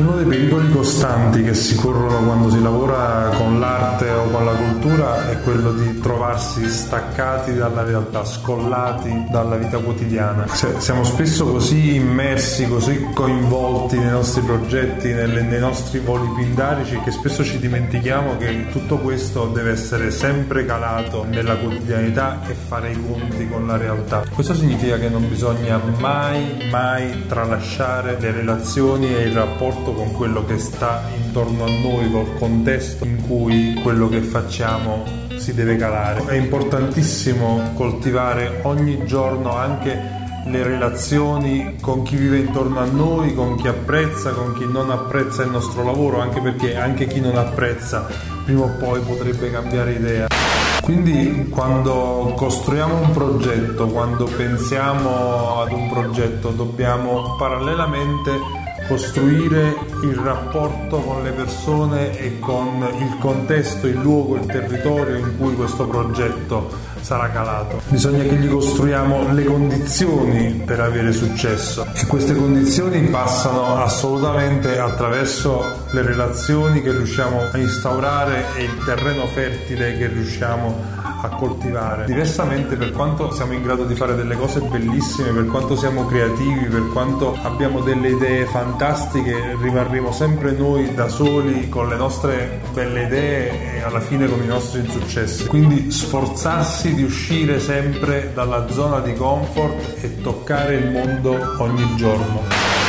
Uno dei pericoli costanti che si corrono quando si lavora con l'arte con la cultura è quello di trovarsi staccati dalla realtà, scollati dalla vita quotidiana. Siamo spesso così immersi, così coinvolti nei nostri progetti, nelle, nei nostri voli pindarici che spesso ci dimentichiamo che tutto questo deve essere sempre calato nella quotidianità e fare i conti con la realtà. Questo significa che non bisogna mai, mai tralasciare le relazioni e il rapporto con quello che sta intorno a noi, col contesto in cui quello che facciamo si deve calare. È importantissimo coltivare ogni giorno anche le relazioni con chi vive intorno a noi, con chi apprezza, con chi non apprezza il nostro lavoro, anche perché anche chi non apprezza prima o poi potrebbe cambiare idea. Quindi quando costruiamo un progetto, quando pensiamo ad un progetto, dobbiamo parallelamente costruire il rapporto con le persone e con il contesto, il luogo, il territorio in cui questo progetto sarà calato. Bisogna che gli costruiamo le condizioni per avere successo e queste condizioni passano assolutamente attraverso le relazioni che riusciamo a instaurare e il terreno fertile che riusciamo a coltivare. Diversamente per quanto siamo in grado di fare delle cose bellissime, per quanto siamo creativi, per quanto abbiamo delle idee fantastiche, rimarremo sempre noi da soli con le nostre belle idee e alla fine con i nostri insuccessi. Quindi sforzarsi di uscire sempre dalla zona di comfort e toccare il mondo ogni giorno.